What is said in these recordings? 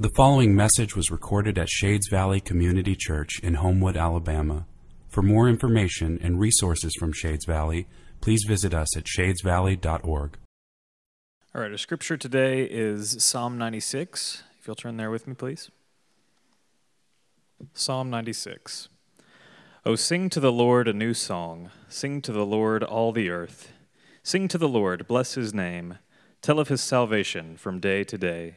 The following message was recorded at Shades Valley Community Church in Homewood, Alabama. For more information and resources from Shades Valley, please visit us at shadesvalley.org. All right, our scripture today is Psalm 96. If you'll turn there with me, please. Psalm 96. Oh, sing to the Lord a new song. Sing to the Lord all the earth. Sing to the Lord, bless his name. Tell of his salvation from day to day.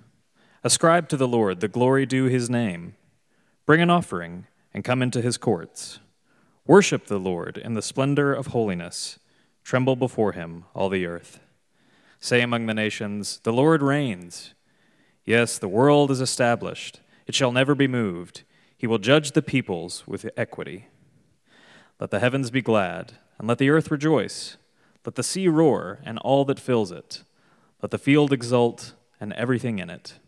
Ascribe to the Lord the glory due his name. Bring an offering and come into his courts. Worship the Lord in the splendor of holiness. Tremble before him, all the earth. Say among the nations, The Lord reigns. Yes, the world is established, it shall never be moved. He will judge the peoples with equity. Let the heavens be glad, and let the earth rejoice. Let the sea roar, and all that fills it. Let the field exult, and everything in it.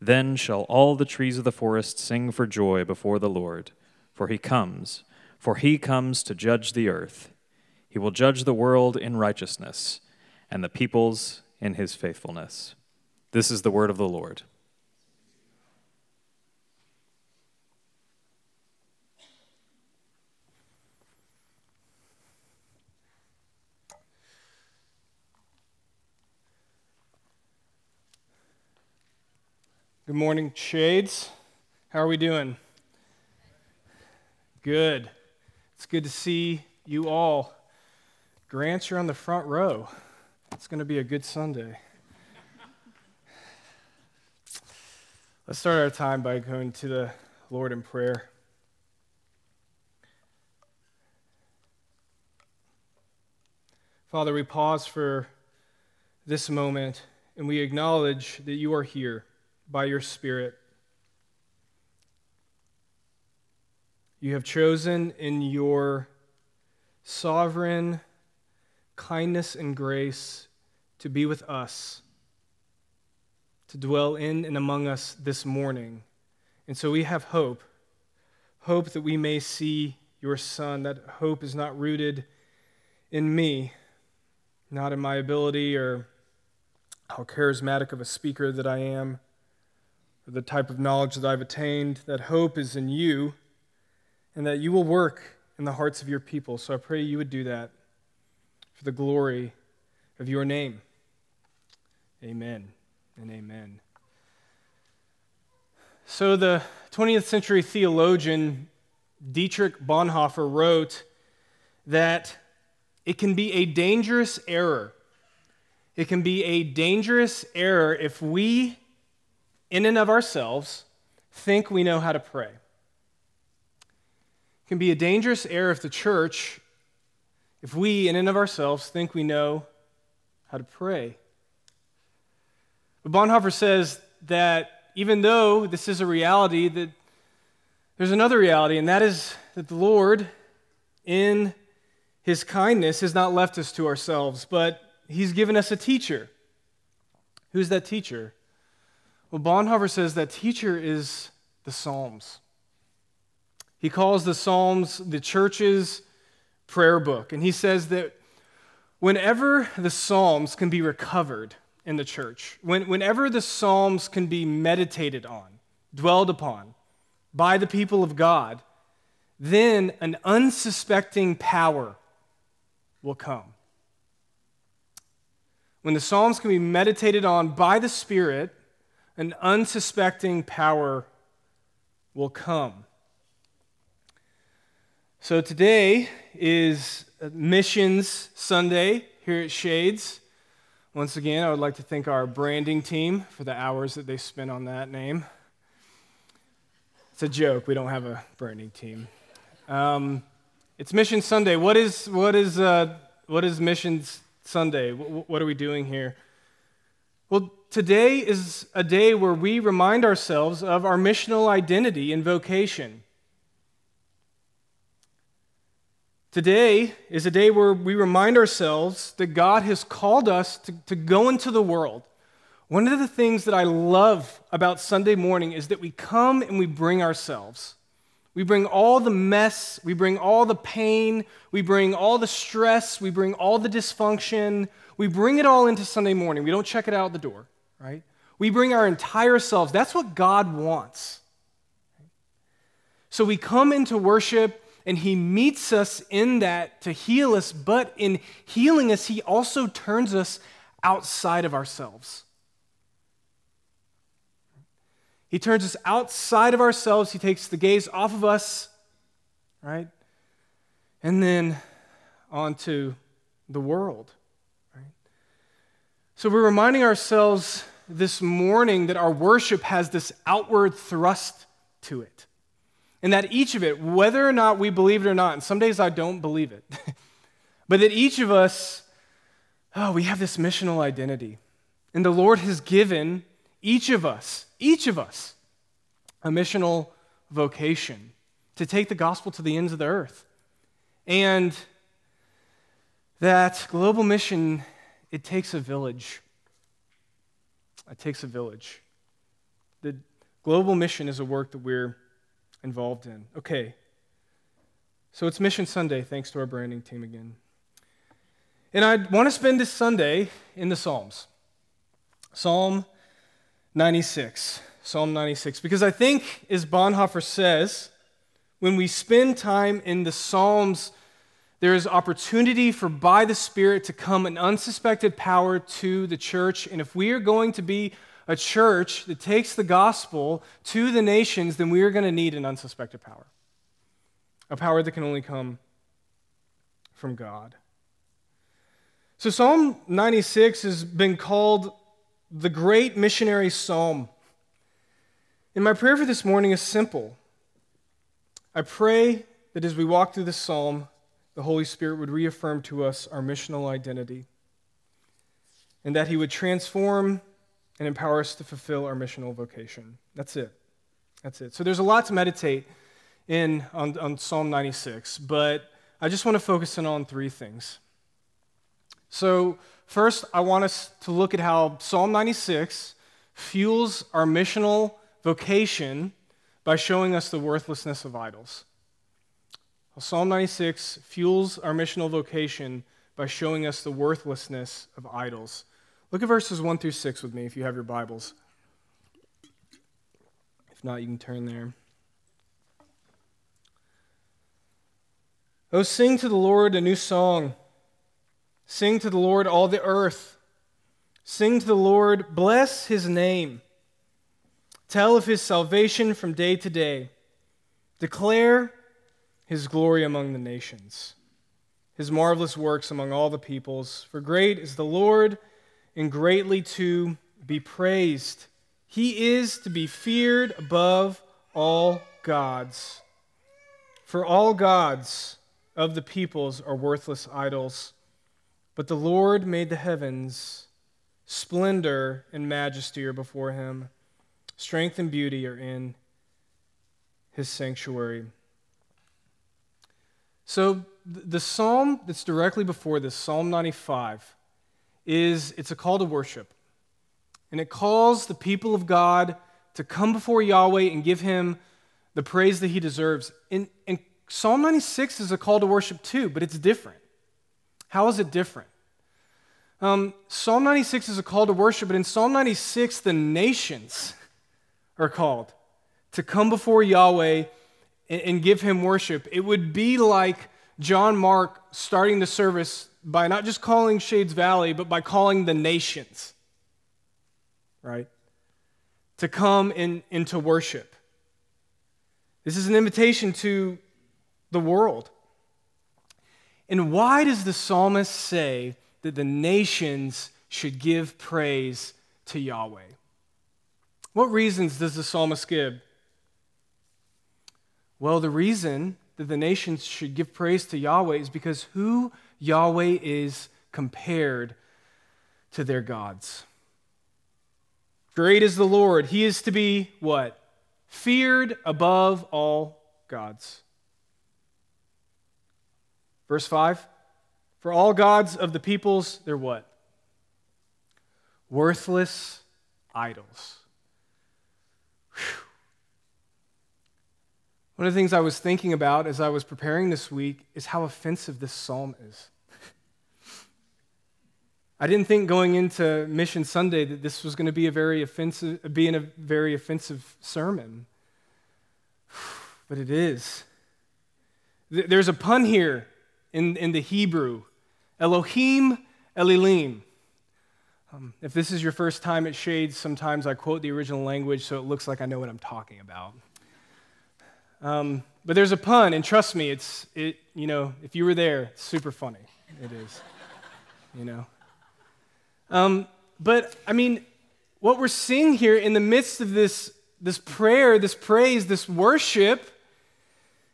Then shall all the trees of the forest sing for joy before the Lord, for he comes, for he comes to judge the earth. He will judge the world in righteousness, and the peoples in his faithfulness. This is the word of the Lord. Good morning, Shades. How are we doing? Good. It's good to see you all. Grant, you're on the front row. It's going to be a good Sunday. Let's start our time by going to the Lord in prayer. Father, we pause for this moment and we acknowledge that you are here by your Spirit. You have chosen in your sovereign kindness and grace to be with us, to dwell in and among us this morning. And so we have hope hope that we may see your Son. That hope is not rooted in me, not in my ability or how charismatic of a speaker that I am the type of knowledge that I've attained. That hope is in you and that you will work in the hearts of your people. So I pray you would do that for the glory of your name. Amen and amen. So the 20th century theologian Dietrich Bonhoeffer wrote that it can be a dangerous error. It can be a dangerous error if we in and of ourselves, think we know how to pray. It can be a dangerous error of the church, if we in and of ourselves think we know how to pray. But Bonhoeffer says that even though this is a reality, that there's another reality, and that is that the Lord, in his kindness, has not left us to ourselves, but he's given us a teacher. Who's that teacher? Well, Bonhoeffer says that teacher is the Psalms. He calls the Psalms the church's prayer book. And he says that whenever the Psalms can be recovered in the church, when, whenever the Psalms can be meditated on, dwelled upon by the people of God, then an unsuspecting power will come. When the Psalms can be meditated on by the Spirit, an unsuspecting power will come. So today is Missions Sunday here at Shades. Once again, I would like to thank our branding team for the hours that they spent on that name. It's a joke. We don't have a branding team. Um, it's Mission Sunday. What is what is uh, what is Missions Sunday? What, what are we doing here? Well, today is a day where we remind ourselves of our missional identity and vocation. Today is a day where we remind ourselves that God has called us to, to go into the world. One of the things that I love about Sunday morning is that we come and we bring ourselves. We bring all the mess, we bring all the pain, we bring all the stress, we bring all the dysfunction, we bring it all into Sunday morning. We don't check it out the door, right? We bring our entire selves. That's what God wants. So we come into worship and he meets us in that to heal us, but in healing us, he also turns us outside of ourselves. He turns us outside of ourselves, he takes the gaze off of us, right? And then onto the world, right? So we're reminding ourselves this morning that our worship has this outward thrust to it. And that each of it, whether or not we believe it or not, and some days I don't believe it, but that each of us, oh, we have this missional identity. And the Lord has given each of us, each of us, a missional vocation to take the gospel to the ends of the earth. And that global mission, it takes a village. It takes a village. The global mission is a work that we're involved in. Okay. So it's Mission Sunday, thanks to our branding team again. And I want to spend this Sunday in the Psalms. Psalm 96. Psalm 96. Because I think, as Bonhoeffer says, when we spend time in the Psalms, there is opportunity for by the Spirit to come an unsuspected power to the church. And if we are going to be a church that takes the gospel to the nations, then we are going to need an unsuspected power. A power that can only come from God. So, Psalm 96 has been called the great missionary psalm. And my prayer for this morning is simple. I pray that as we walk through this psalm, the Holy Spirit would reaffirm to us our missional identity and that He would transform and empower us to fulfill our missional vocation. That's it. That's it. So there's a lot to meditate in on, on Psalm 96, but I just want to focus in on three things. So, first, I want us to look at how Psalm 96 fuels our missional vocation by showing us the worthlessness of idols. Psalm 96 fuels our missional vocation by showing us the worthlessness of idols. Look at verses 1 through 6 with me if you have your Bibles. If not, you can turn there. Oh, sing to the Lord a new song. Sing to the Lord all the earth. Sing to the Lord, bless his name. Tell of his salvation from day to day. Declare his glory among the nations, his marvelous works among all the peoples. For great is the Lord and greatly to be praised. He is to be feared above all gods. For all gods of the peoples are worthless idols, but the Lord made the heavens. Splendor and majesty are before him, strength and beauty are in his sanctuary. So, the psalm that's directly before this, Psalm 95, is it's a call to worship. And it calls the people of God to come before Yahweh and give him the praise that he deserves. And, and Psalm 96 is a call to worship too, but it's different. How is it different? Um, Psalm 96 is a call to worship, but in Psalm 96, the nations are called to come before Yahweh and, and give him worship. It would be like John Mark starting the service by not just calling Shades Valley, but by calling the nations, right? To come in, into worship. This is an invitation to the world. And why does the psalmist say that the nations should give praise to Yahweh? What reasons does the psalmist give? Well, the reason that the nations should give praise to Yahweh is because who Yahweh is compared to their gods. Great is the Lord. He is to be what? Feared above all gods. Verse 5 For all gods of the peoples, they're what? Worthless idols. Whew. One of the things I was thinking about as I was preparing this week is how offensive this psalm is. I didn't think going into Mission Sunday that this was going to be a very offensive, be in a very offensive sermon, but it is. There's a pun here in, in the Hebrew, Elohim Elilim. Um, if this is your first time at Shades, sometimes I quote the original language so it looks like I know what I'm talking about. Um, but there's a pun, and trust me, it's it. You know, if you were there, it's super funny. It is. You know. Um, but I mean, what we're seeing here in the midst of this this prayer, this praise, this worship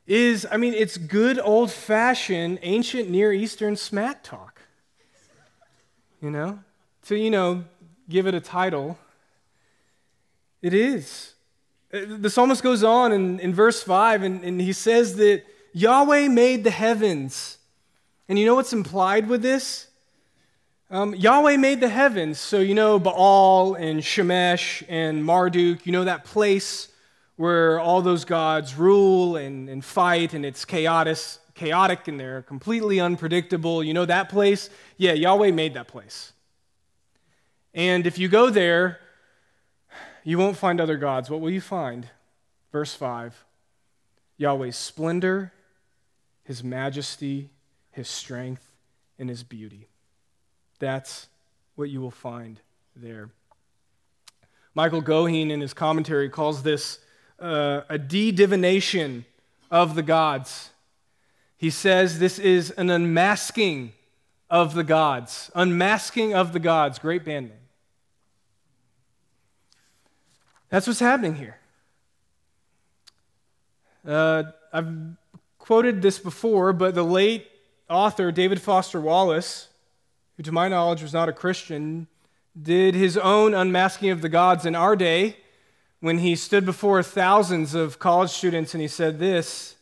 is, I mean, it's good old fashioned ancient Near Eastern smack talk. You know? To, you know, give it a title. It is. Uh, the psalmist goes on in, in verse 5, and, and he says that Yahweh made the heavens. And you know what's implied with this? Um, Yahweh made the heavens. So, you know, Baal and Shemesh and Marduk, you know that place where all those gods rule and, and fight and it's chaotic, chaotic and they're completely unpredictable. You know that place? Yeah, Yahweh made that place. And if you go there, you won't find other gods. What will you find? Verse 5 Yahweh's splendor, his majesty, his strength, and his beauty. That's what you will find there. Michael Goheen, in his commentary, calls this uh, a de divination of the gods. He says this is an unmasking of the gods. Unmasking of the gods. Great band name. That's what's happening here. Uh, I've quoted this before, but the late author David Foster Wallace, who to my knowledge was not a Christian, did his own unmasking of the gods in our day when he stood before thousands of college students and he said this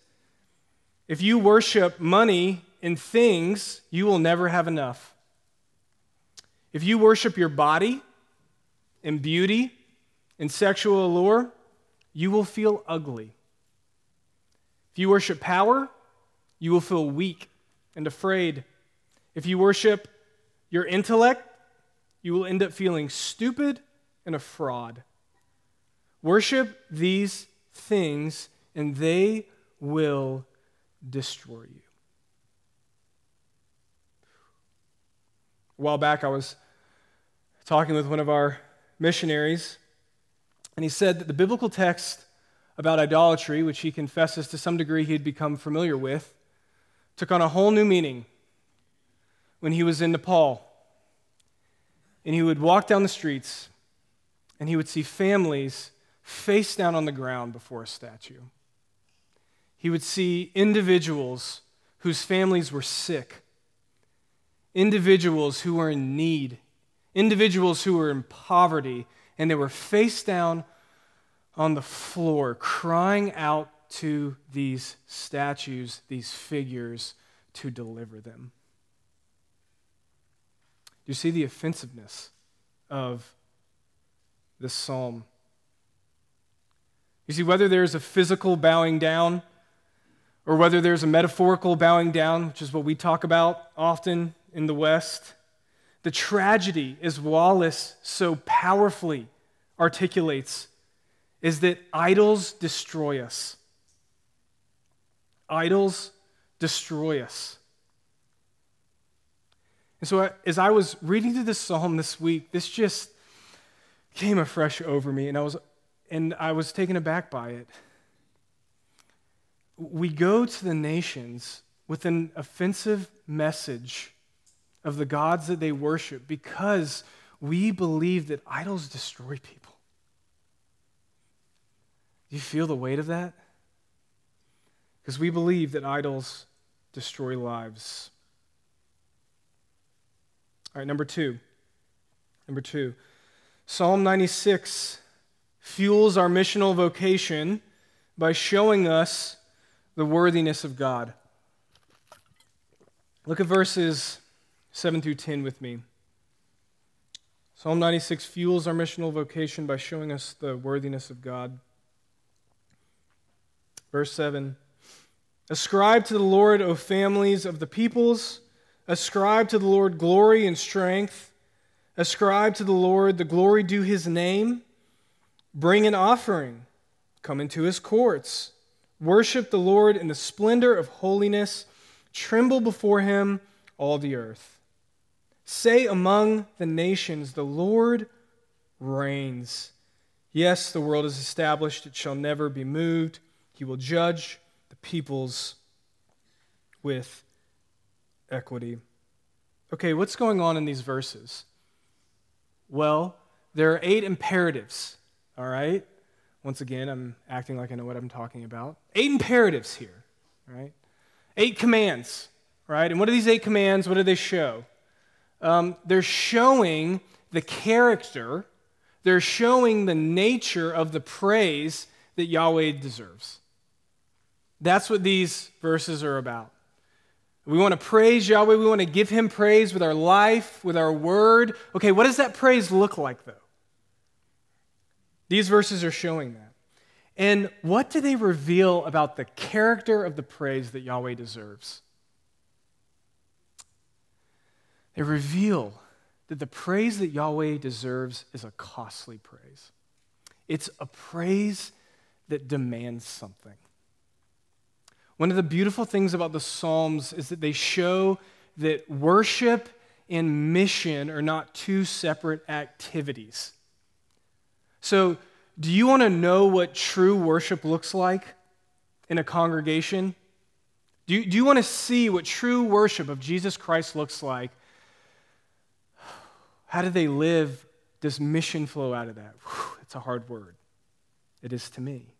If you worship money and things, you will never have enough. If you worship your body and beauty and sexual allure, you will feel ugly. If you worship power, you will feel weak and afraid. If you worship your intellect, you will end up feeling stupid and a fraud. Worship these things, and they will destroy you. A while back, I was talking with one of our missionaries, and he said that the biblical text about idolatry, which he confesses to some degree he had become familiar with, took on a whole new meaning when he was in Nepal. And he would walk down the streets and he would see families face down on the ground before a statue. He would see individuals whose families were sick, individuals who were in need, individuals who were in poverty, and they were face down on the floor, crying out to these statues, these figures, to deliver them. Do you see the offensiveness of this psalm? You see, whether there's a physical bowing down or whether there's a metaphorical bowing down, which is what we talk about often in the West, the tragedy, as Wallace so powerfully articulates, is that idols destroy us. Idols destroy us. And so, as I was reading through this psalm this week, this just came afresh over me, and I was and I was taken aback by it. We go to the nations with an offensive message of the gods that they worship because we believe that idols destroy people. Do you feel the weight of that? Because we believe that idols destroy lives. All right, number two. Number two. Psalm 96 fuels our missional vocation by showing us the worthiness of God. Look at verses 7 through 10 with me. Psalm 96 fuels our missional vocation by showing us the worthiness of God. Verse 7 Ascribe to the Lord, O families of the peoples, ascribe to the Lord glory and strength. Ascribe to the Lord the glory due his name. Bring an offering, come into his courts. Worship the Lord in the splendor of holiness. Tremble before him, all the earth. Say among the nations, The Lord reigns. Yes, the world is established, it shall never be moved. He will judge the peoples with equity. Okay, what's going on in these verses? Well, there are eight imperatives, all right? Once again, I'm acting like I know what I'm talking about. Eight imperatives here, right? Eight commands, right? And what are these eight commands? What do they show? Um, they're showing the character, they're showing the nature of the praise that Yahweh deserves. That's what these verses are about. We want to praise Yahweh. We want to give him praise with our life, with our word. Okay, what does that praise look like, though? These verses are showing that. And what do they reveal about the character of the praise that Yahweh deserves? They reveal that the praise that Yahweh deserves is a costly praise. It's a praise that demands something. One of the beautiful things about the Psalms is that they show that worship and mission are not two separate activities. So, do you want to know what true worship looks like in a congregation? Do you, do you want to see what true worship of Jesus Christ looks like? How do they live? Does mission flow out of that? Whew, it's a hard word. It is to me.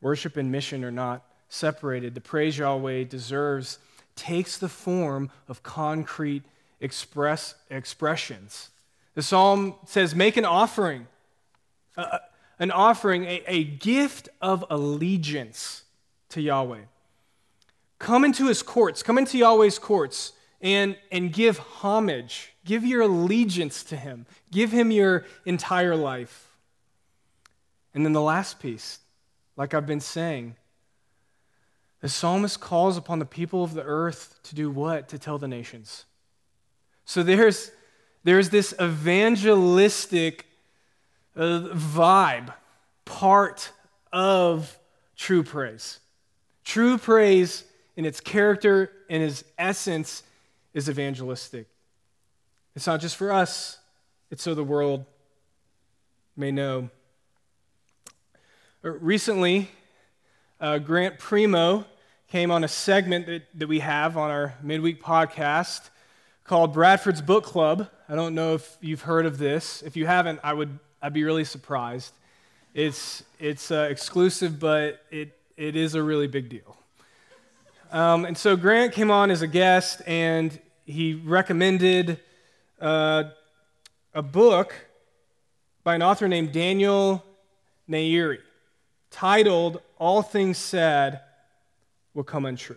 Worship and mission are not separated. The praise Yahweh deserves takes the form of concrete express, expressions. The psalm says, Make an offering, uh, an offering, a, a gift of allegiance to Yahweh. Come into his courts, come into Yahweh's courts, and, and give homage. Give your allegiance to him. Give him your entire life. And then the last piece, like I've been saying, the psalmist calls upon the people of the earth to do what? To tell the nations. So there's, there's this evangelistic uh, vibe, part of true praise. True praise in its character and its essence is evangelistic. It's not just for us, it's so the world may know. Uh, recently, uh, Grant Primo came on a segment that, that we have on our midweek podcast called Bradford's Book Club. I don't know if you've heard of this. If you haven't, I would I'd be really surprised. It's it's uh, exclusive, but it it is a really big deal. Um, and so Grant came on as a guest, and he recommended uh, a book by an author named Daniel Nayeri titled All Things Said Will Come Untrue.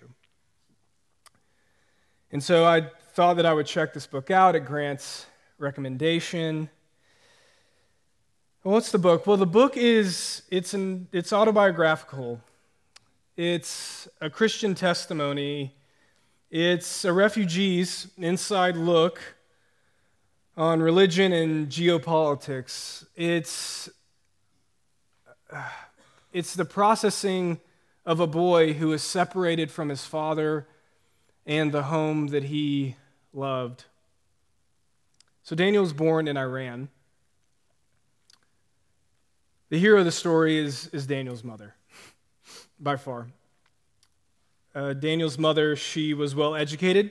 And so I thought that I would check this book out at Grant's recommendation. Well, what's the book? Well, the book is it's an it's autobiographical. It's a Christian testimony. It's a refugee's inside look on religion and geopolitics. It's it's the processing of a boy who is separated from his father and the home that he loved. So Daniel was born in Iran. The hero of the story is, is Daniel's mother, by far. Uh, Daniel's mother, she was well educated.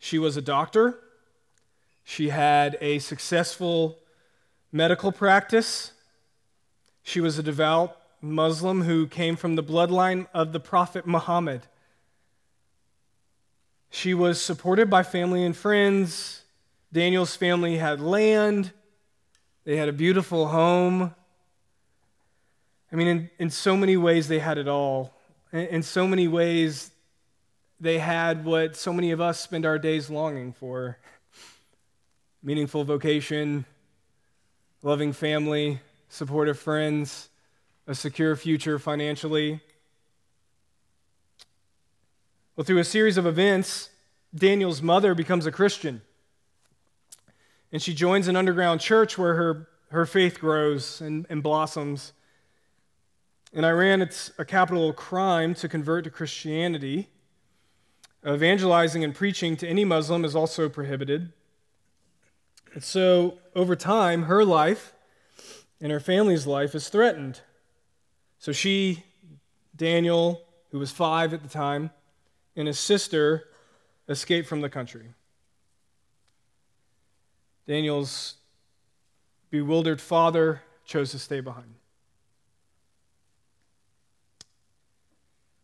She was a doctor. She had a successful medical practice. She was a devout Muslim who came from the bloodline of the Prophet Muhammad. She was supported by family and friends. Daniel's family had land, they had a beautiful home. I mean, in, in so many ways, they had it all. In, in so many ways, they had what so many of us spend our days longing for meaningful vocation, loving family, supportive friends, a secure future financially. Well, through a series of events, Daniel's mother becomes a Christian. And she joins an underground church where her, her faith grows and, and blossoms. In Iran, it's a capital crime to convert to Christianity. Evangelizing and preaching to any Muslim is also prohibited. And so, over time, her life and her family's life is threatened. So, she, Daniel, who was five at the time, and his sister escape from the country. Daniel's bewildered father chose to stay behind.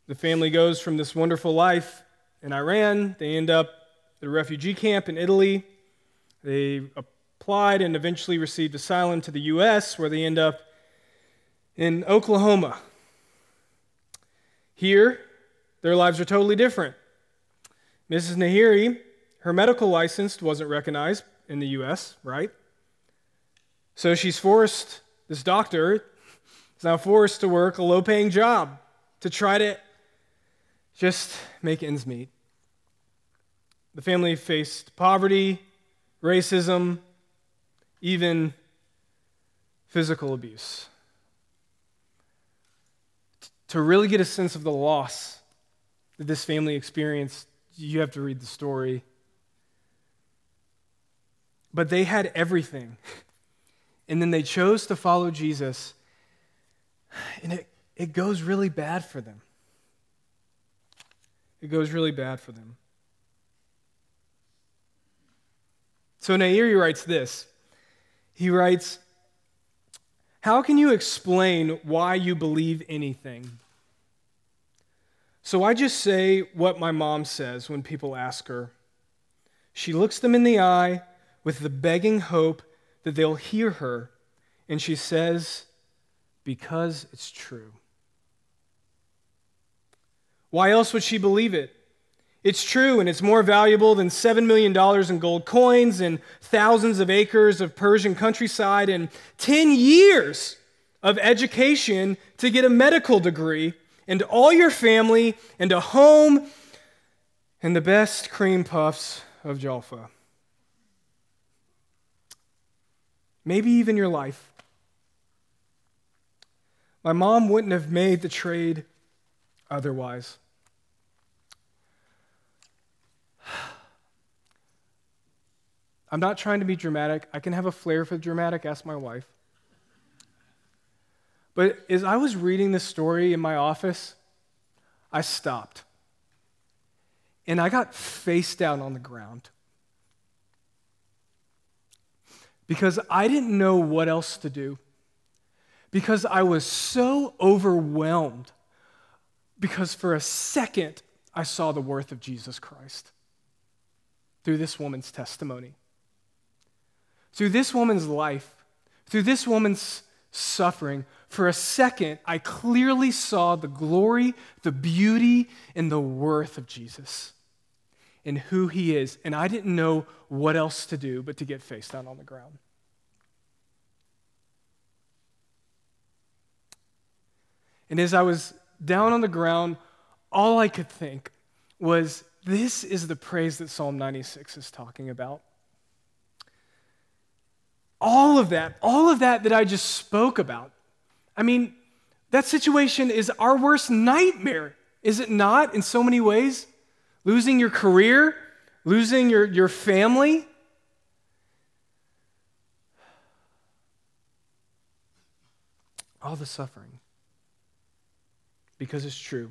The family goes from this wonderful life in Iran, they end up at a refugee camp in Italy. They applied and eventually received asylum to the U.S., where they end up in Oklahoma. Here, their lives are totally different. Mrs. Nayeri, her medical license wasn't recognized in the US, right? So she's forced, this doctor is now forced to work a low paying job to try to just make ends meet. The family faced poverty, racism, even physical abuse. To really get a sense of the loss that this family experienced, you have to read the story. But they had everything. And then they chose to follow Jesus. And it, it goes really bad for them. It goes really bad for them. So Nayeri writes this. He writes, How can you explain why you believe anything? So I just say what my mom says when people ask her. She looks them in the eye with the begging hope that they'll hear her, and she says, Because it's true. Why else would she believe it? It's true, and it's more valuable than $7 million in gold coins and thousands of acres of Persian countryside and 10 years of education to get a medical degree and all your family and a home and the best cream puffs of Jaffa. Maybe even your life. My mom wouldn't have made the trade otherwise. I'm not trying to be dramatic. I can have a flair for dramatic, ask my wife. But as I was reading this story in my office, I stopped. And I got face down on the ground. Because I didn't know what else to do. Because I was so overwhelmed. Because for a second, I saw the worth of Jesus Christ through this woman's testimony, through this woman's life, through this woman's suffering, for a second, I clearly saw the glory, the beauty, and the worth of Jesus and who he is. And I didn't know what else to do but to get face down on the ground. And as I was down on the ground, all I could think was this is the praise that Psalm 96 is talking about all of that, all of that that I just spoke about. I mean, that situation is our worst nightmare, is it not, in so many ways? Losing your career, losing your, your family. All the suffering. Because it's true.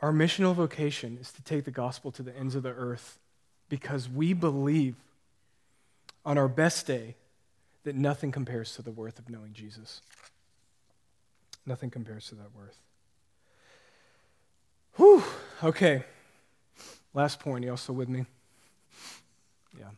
Our missional vocation is to take the gospel to the ends of the earth because we believe on our best day that nothing compares to the worth of knowing Jesus. Nothing compares to that worth. Whew, okay. Last point, you also with me? Yeah.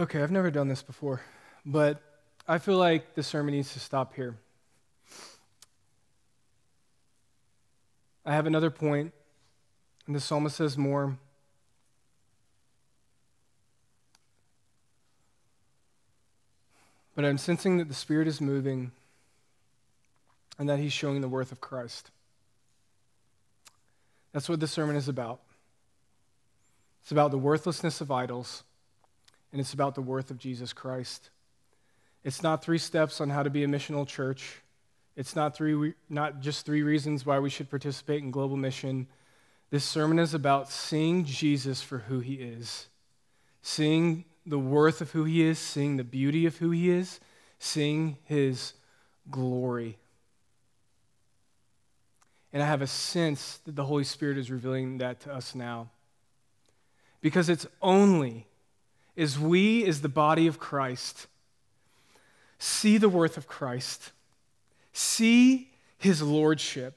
Okay, I've never done this before, but I feel like the sermon needs to stop here. I have another point, and the psalmist says more. But I'm sensing that the Spirit is moving and that He's showing the worth of Christ. That's what this sermon is about. It's about the worthlessness of idols, and it's about the worth of Jesus Christ. It's not three steps on how to be a missional church. It's not, three, not just three reasons why we should participate in global mission. This sermon is about seeing Jesus for who he is, seeing the worth of who he is, seeing the beauty of who he is, seeing his glory. And I have a sense that the Holy Spirit is revealing that to us now. Because it's only as we, as the body of Christ, see the worth of Christ, see his lordship,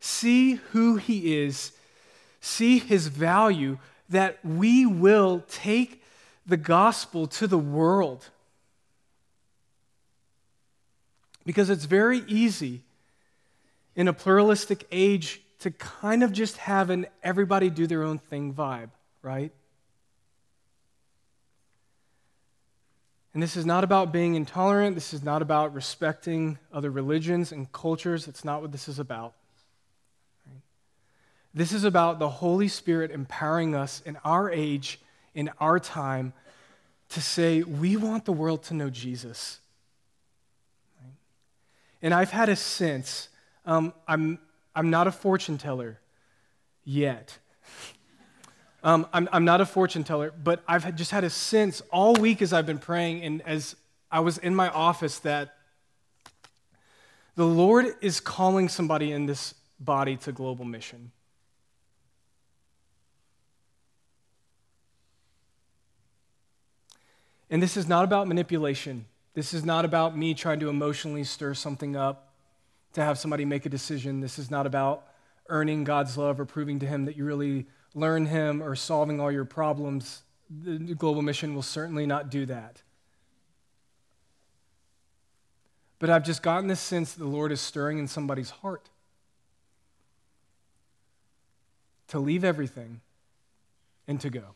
see who he is, see his value, that we will take the gospel to the world. Because it's very easy in a pluralistic age to kind of just have an everybody do their own thing vibe, right? And this is not about being intolerant. This is not about respecting other religions and cultures. It's not what this is about. Right? This is about the Holy Spirit empowering us in our age, in our time, to say, we want the world to know Jesus. Right? And I've had a sense, um, I'm, I'm not a fortune teller yet. Um, I'm, I'm not a fortune teller, but I've just had a sense all week as I've been praying and as I was in my office that the Lord is calling somebody in this body to global mission. And this is not about manipulation. This is not about me trying to emotionally stir something up to have somebody make a decision. This is not about earning God's love or proving to Him that you really learn Him or solving all your problems, the global mission will certainly not do that. But I've just gotten this sense that the Lord is stirring in somebody's heart to leave everything and to go.